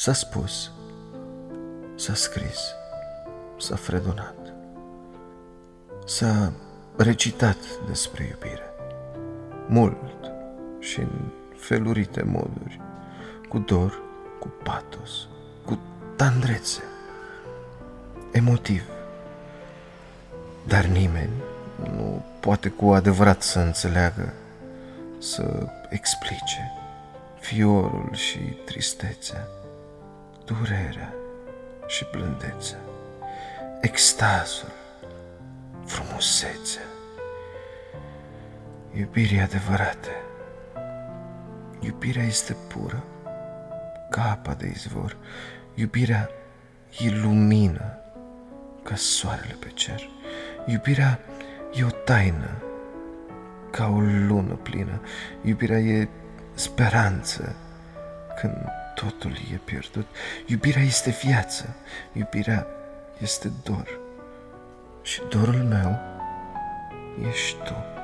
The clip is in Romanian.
S-a spus, s-a scris, s-a fredonat, s-a recitat despre iubire, mult și în felurite moduri, cu dor, cu patos, cu tandrețe, emotiv. Dar nimeni nu poate cu adevărat să înțeleagă, să explice fiorul și tristețea, durerea și blândețea, extazul, frumusețea, iubirii adevărate. Iubirea este pură, ca apa de izvor. Iubirea ilumină ca soarele pe cer. Iubirea e o taină, ca o lună plină. Iubirea e speranță când totul e pierdut. Iubirea este viață, iubirea este dor. Și dorul meu ești tu.